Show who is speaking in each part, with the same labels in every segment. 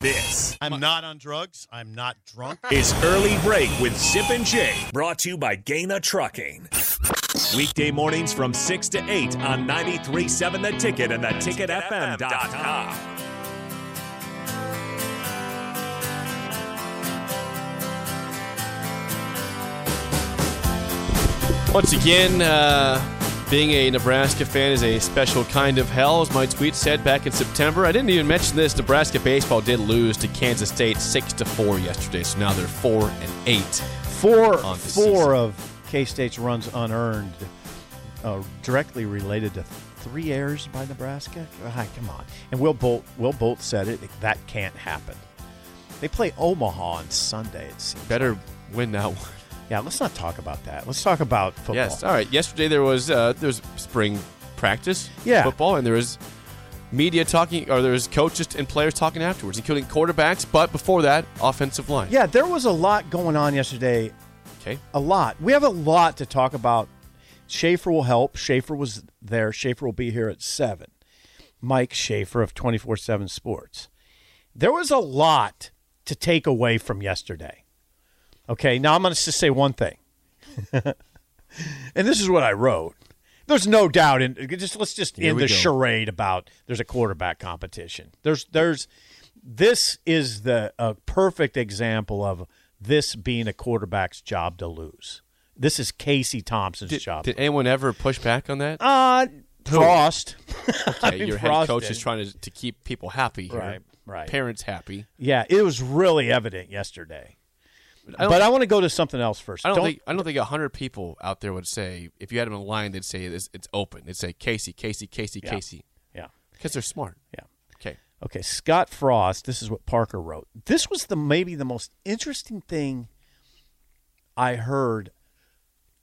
Speaker 1: This
Speaker 2: I'm not on drugs. I'm not drunk.
Speaker 1: is Early Break with Sip and Jake, brought to you by Gana Trucking. Weekday mornings from 6 to 8 on 93.7 The Ticket and theticketfm.com.
Speaker 3: Once again, uh, being a Nebraska fan is a special kind of hell, as my tweet said back in September. I didn't even mention this. Nebraska baseball did lose to Kansas State six to four yesterday, so now they're four and eight.
Speaker 2: Four, four
Speaker 3: season.
Speaker 2: of K State's runs unearned, uh, directly related to three errors by Nebraska. Ah, come on. And Will Bolt, Will Bolt said it. That can't happen. They play Omaha on Sunday. It seems.
Speaker 3: Better win now.
Speaker 2: Yeah, let's not talk about that. Let's talk about football.
Speaker 3: Yes. All right. Yesterday there was uh, there was spring practice,
Speaker 2: Yeah.
Speaker 3: football, and there was media talking, or there was coaches and players talking afterwards, including quarterbacks. But before that, offensive line.
Speaker 2: Yeah, there was a lot going on yesterday.
Speaker 3: Okay.
Speaker 2: A lot. We have a lot to talk about. Schaefer will help. Schaefer was there. Schaefer will be here at 7. Mike Schaefer of 24 7 Sports. There was a lot to take away from yesterday. Okay, now I'm going to just say one thing. and this is what I wrote. There's no doubt in just let's just
Speaker 3: Here
Speaker 2: end the
Speaker 3: go.
Speaker 2: charade about there's a quarterback competition. There's there's this is the a perfect example of this being a quarterback's job to lose. This is Casey Thompson's
Speaker 3: Did,
Speaker 2: job.
Speaker 3: did anyone ever push back on that?
Speaker 2: uh Frost.
Speaker 3: Okay,
Speaker 2: mean,
Speaker 3: your head
Speaker 2: Frost
Speaker 3: coach
Speaker 2: did.
Speaker 3: is trying to, to keep people happy here.
Speaker 2: Right, right.
Speaker 3: Parents happy.
Speaker 2: Yeah, it was really evident yesterday.
Speaker 3: I don't,
Speaker 2: But I want to go to something else first.
Speaker 3: I don't, think I don't think a hundred people out there would say if you had them in line, they'd say it's, it's open. They'd say Casey, Casey, Casey,
Speaker 2: Yeah.
Speaker 3: Casey,
Speaker 2: Yeah.
Speaker 3: because they're smart.
Speaker 2: Yeah.
Speaker 3: Okay.
Speaker 2: Okay, Scott Frost. This is what Parker wrote. This was the maybe the most interesting thing I heard,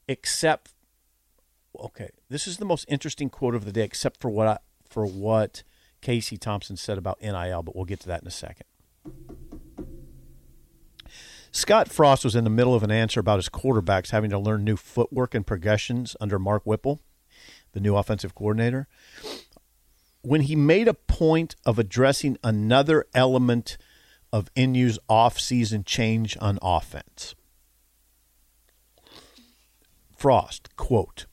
Speaker 2: except. Okay, this is the most interesting quote of the day, except for what I, for what Casey Thompson said about NIL. But we'll get to that in a second. Scott Frost was in the middle of an answer about his quarterbacks having to learn new footwork and progressions under Mark Whipple, the new offensive coordinator when he made a point of addressing another element of NU's off-season change on offense. Frost, quote,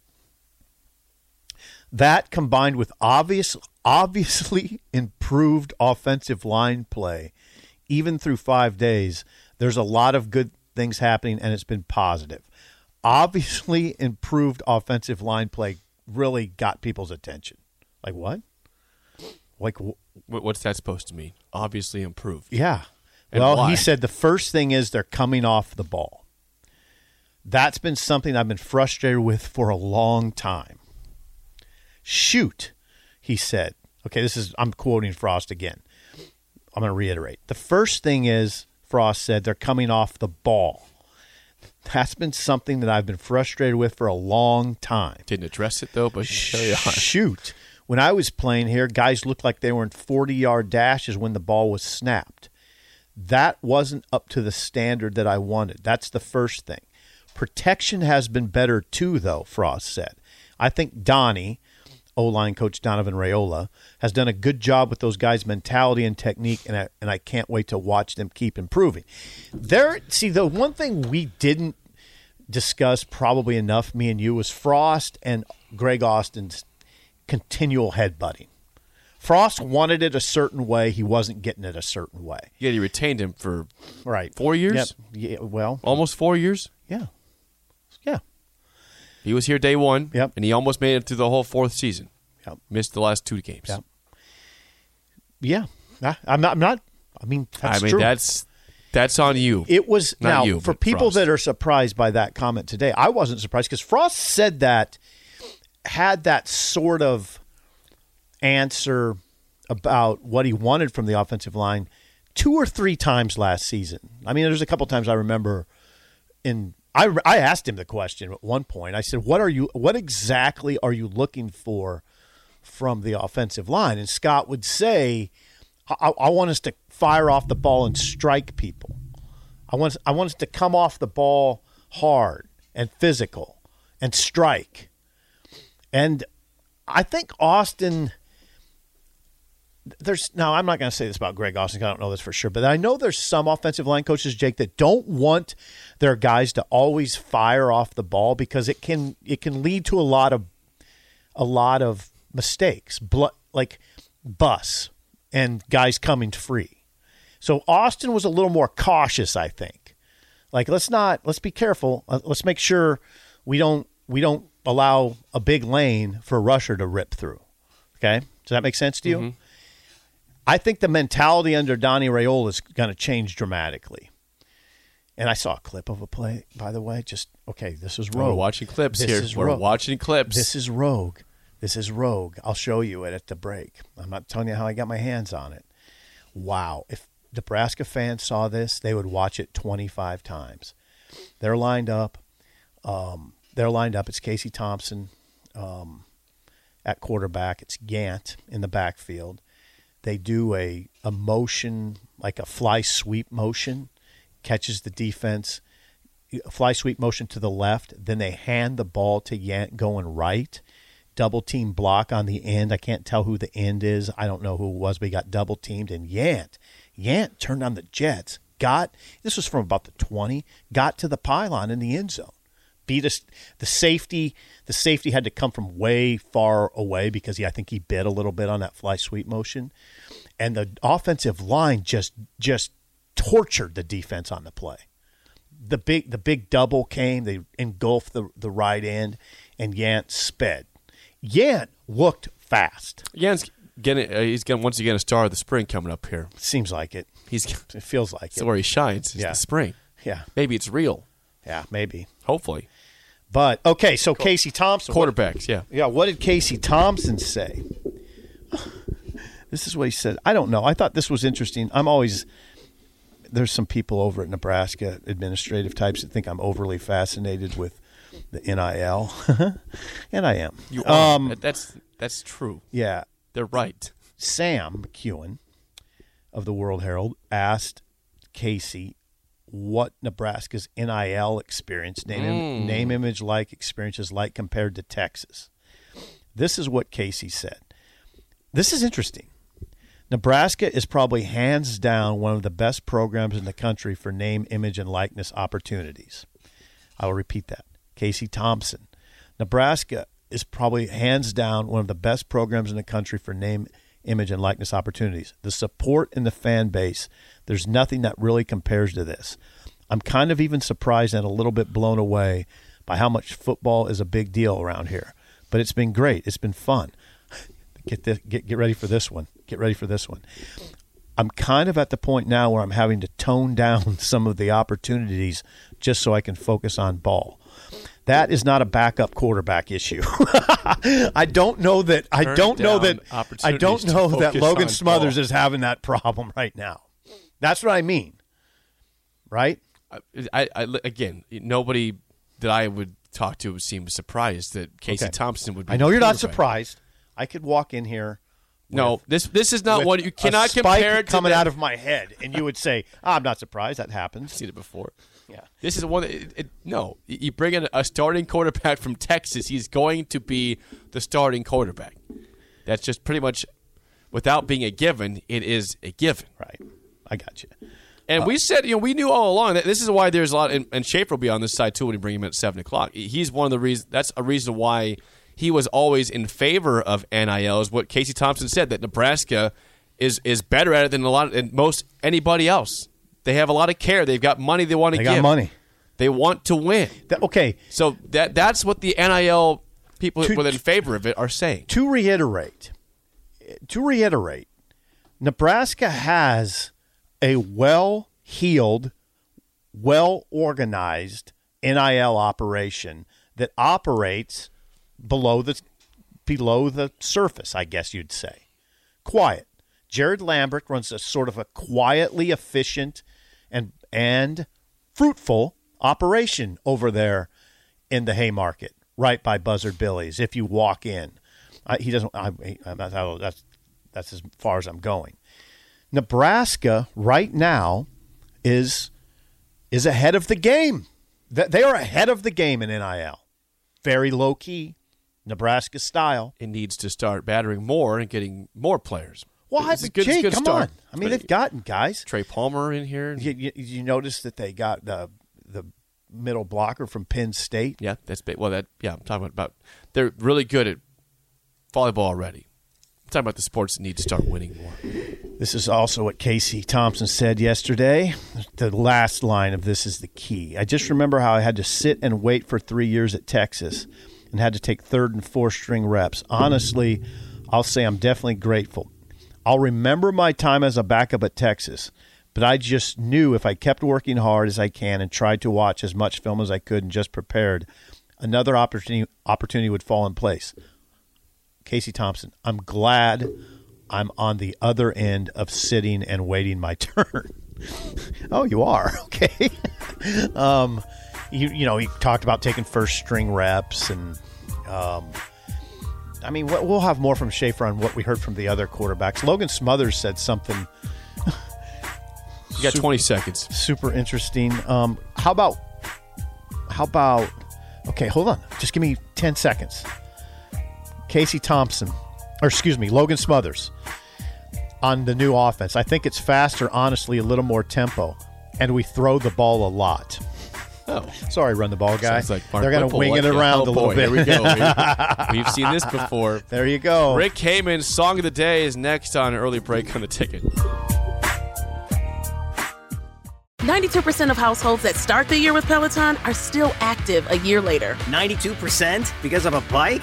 Speaker 2: that combined with obvious obviously improved offensive line play, even through five days, there's a lot of good things happening and it's been positive. Obviously improved offensive line play really got people's attention. Like what? Like wh-
Speaker 3: what's that supposed to mean? Obviously improved.
Speaker 2: yeah.
Speaker 3: And
Speaker 2: well,
Speaker 3: why?
Speaker 2: he said the first thing is they're coming off the ball. That's been something I've been frustrated with for a long time. Shoot, he said. Okay, this is I'm quoting Frost again. I'm going to reiterate. The first thing is Frost said they're coming off the ball. That's been something that I've been frustrated with for a long time.
Speaker 3: Didn't address it though, but.
Speaker 2: Shoot. When I was playing here, guys looked like they were in 40 yard dashes when the ball was snapped. That wasn't up to the standard that I wanted. That's the first thing. Protection has been better too, though, Frost said. I think Donnie, O line coach Donovan Raiola, has done a good job with those guys' mentality and technique, and I, and I can't wait to watch them keep improving. There, see, the one thing we didn't discuss probably enough, me and you, was Frost and Greg Austin's continual headbutting. Frost wanted it a certain way. He wasn't getting it a certain way.
Speaker 3: Yeah, he retained him for
Speaker 2: Right.
Speaker 3: Four years?
Speaker 2: Yep. Yeah. Well.
Speaker 3: almost four years.
Speaker 2: Yeah. Yeah.
Speaker 3: He was here day one.
Speaker 2: Yep.
Speaker 3: And he almost made it through the whole fourth season.
Speaker 2: Yep.
Speaker 3: Missed the last two games.
Speaker 2: Yep. Yeah. I, I'm not. I'm not. I mean, that's
Speaker 3: I mean,
Speaker 2: true.
Speaker 3: that's that's on you.
Speaker 2: It was
Speaker 3: Not
Speaker 2: now
Speaker 3: you,
Speaker 2: for people
Speaker 3: Frost.
Speaker 2: that are surprised by that comment today. I wasn't surprised because Frost said that had that sort of answer about what he wanted from the offensive line two or three times last season. I mean, there's a couple times I remember in I I asked him the question at one point. I said, "What are you? What exactly are you looking for from the offensive line?" And Scott would say, "I, I want us to fire off the ball and strike people. I want I want us to come off the ball hard and physical and strike." And I think Austin there's now I'm not going to say this about Greg Austin I don't know this for sure, but I know there's some offensive line coaches, Jake, that don't want their guys to always fire off the ball because it can it can lead to a lot of a lot of mistakes, bl- like bus and guys coming free. So Austin was a little more cautious, I think. Like let's not let's be careful. Uh, let's make sure we don't we don't allow a big lane for a rusher to rip through. Okay, does that make sense to you? I think the mentality under Donnie Raiola is going to change dramatically. And I saw a clip of a play, by the way. Just okay, this is rogue.
Speaker 3: We're watching clips
Speaker 2: This
Speaker 3: here.
Speaker 2: is
Speaker 3: We're
Speaker 2: rogue.
Speaker 3: watching clips.
Speaker 2: This is rogue. This is rogue. I'll show you it at the break. I'm not telling you how I got my hands on it. Wow. If Nebraska fans saw this, they would watch it 25 times. They're lined up. Um, they're lined up. It's Casey Thompson um, at quarterback. It's Gant in the backfield. They do a, a motion, like a fly sweep motion, catches the defense fly sweep motion to the left. Then they hand the ball to Yant going right. Double team block on the end. I can't tell who the end is. I don't know who it was, but he got double teamed. And Yant, Yant turned on the Jets. Got this was from about the twenty. Got to the pylon in the end zone. Beat us. The safety. The safety had to come from way far away because he, I think he bit a little bit on that fly sweep motion, and the offensive line just just tortured the defense on the play the big the big double came. They engulfed the the right end, and Yant sped. Yant looked fast.
Speaker 3: Jan's getting. Uh, he's getting once again a star of the spring coming up here.
Speaker 2: Seems like it.
Speaker 3: He's
Speaker 2: It feels like
Speaker 3: that's
Speaker 2: it.
Speaker 3: where he shines. Is
Speaker 2: Yeah.
Speaker 3: the spring.
Speaker 2: Yeah,
Speaker 3: Maybe it's real.
Speaker 2: yeah, maybe.
Speaker 3: Hopefully,
Speaker 2: But okay, so Casey Thompson. what-
Speaker 3: quarterbacks. Yeah.
Speaker 2: yeah, what did Casey Thompson say? This is what he said. I don't know. I thought this was interesting. I'm always there's some people over at Nebraska, administrative types, that think I'm overly fascinated with the NIL, and I am.
Speaker 3: You are.
Speaker 2: Um,
Speaker 3: that's that's true.
Speaker 2: yeah,
Speaker 3: They're right.
Speaker 2: Sam McKewon of the World Herald asked Casey what Nebraska's NIL experience, name, im- mm. name image like experience is like compared to Texas. This is what Casey said. This is interesting. Nebraska is probably hands down one of the best programs in the country for name, image, and likeness opportunities. I will repeat that. Casey Thompson. Nebraska is probably hands down one of the best programs in the country for name, image, and likeness opportunities. The support in the fan base, there's nothing that really compares to this. I'm kind of even surprised and a little bit blown away by how much football is a big deal around here. But it's been great. It's been fun. Get this, get get ready for this one. Get ready for this one. I'm kind of at the point now where I'm having to tone down some of the opportunities just so I can focus on ball. That is not a backup quarterback issue. I don't know that. I don't know that. I don't know that Logan Smothers
Speaker 3: ball.
Speaker 2: is having that problem right now. That's what I mean, right?
Speaker 3: I, I again, nobody that I would talk to seemed surprised that Casey
Speaker 2: Okay.
Speaker 3: Thompson would. be
Speaker 2: I know you're not surprised. I could walk in here.
Speaker 3: No, this this is not one you cannot compare it to
Speaker 2: coming out of my head, and you would say, ah, "I'm not surprised. That happens."
Speaker 3: seen it before.
Speaker 2: Yeah.
Speaker 3: This is one. It, it, no, you bring in a starting quarterback from Texas. He's going to be the starting quarterback. That's just pretty much, without being a given, it is a given.
Speaker 2: Right. I got you.
Speaker 3: And uh, we said, you know, we knew all along that this is why there's a lot, and, and Schaefer will be on this side too when you bring him at seven o'clock. He's one of the reasons. That's a reason why he was always in favor of NIL. Is what Casey Thompson said that Nebraska is is better at it than a lot than most anybody else. They have a lot of care. They've got money they want to
Speaker 2: They
Speaker 3: give.
Speaker 2: got money.
Speaker 3: They want to win.
Speaker 2: That- okay,
Speaker 3: So that that's what the NIL people
Speaker 2: To-
Speaker 3: in favor of it are saying.
Speaker 2: to reiterate, to reiterate, Nebraska has a well-heeled, well-organized NIL operation that operates below the below the surface, I guess you'd say. Quiet. Jared Lambert runs a sort of a quietly efficient and and fruitful operation over there in the Haymarket, right by Buzzard Billy's. If you walk in, I, he doesn't. I, I- that's that's as far as I'm going. Nebraska right now is is ahead of the game. Th- They are ahead of the game in NIL. Very low key, Nebraska style.
Speaker 3: It needs to start battering more and getting more players.
Speaker 2: Well,
Speaker 3: It's a
Speaker 2: I-
Speaker 3: good- it's
Speaker 2: Jake,
Speaker 3: good
Speaker 2: come
Speaker 3: start.
Speaker 2: on. I mean, they've gotten guys.
Speaker 3: Trey Palmer in here.
Speaker 2: You, you, you notice that they got the the middle blocker from Penn State.
Speaker 3: Yeah, that's big. Well, that yeah, I'm talking about. They're really good at volleyball already. I'm talking about the sports that need to start winning more.
Speaker 2: This is also what Casey Thompson said yesterday. The last line of this is the key. I just remember how I had to sit and wait for three years at Texas and had to take third and fourth string reps. Honestly, I'll say I'm definitely grateful. I'll remember my time as a backup at Texas, but I just knew if I kept working hard as I can and tried to watch as much film as I could and just prepared, another opportunity opportunity would fall in place. Casey Thompson, I'm glad I'm on the other end of sitting and waiting my turn. oh, you are okay. um, you you know he talked about taking first string reps and um, I mean we- we'll have more from Schaefer on what we heard from the other quarterbacks. Logan Smothers said something
Speaker 3: You got 20 seconds.
Speaker 2: super interesting. Um, how about how about okay, hold on. Just give me 10 seconds. Casey Thompson, or excuse me, Logan Smothers on the new offense. I think it's faster, honestly, a little more tempo, and we throw the ball a lot.
Speaker 3: Oh,
Speaker 2: Sorry, run the ball guy.
Speaker 3: sounds like Mark
Speaker 2: They're going to wing it around
Speaker 3: oh,
Speaker 2: a little
Speaker 3: boy,
Speaker 2: bit.
Speaker 3: Here we go. We- We've seen this before.
Speaker 2: there you go.
Speaker 3: Rick Heyman's song of the day is next on early break on the ticket.
Speaker 4: 92% of households that start the year with Peloton are still active a year later.
Speaker 5: 92% because of a bike?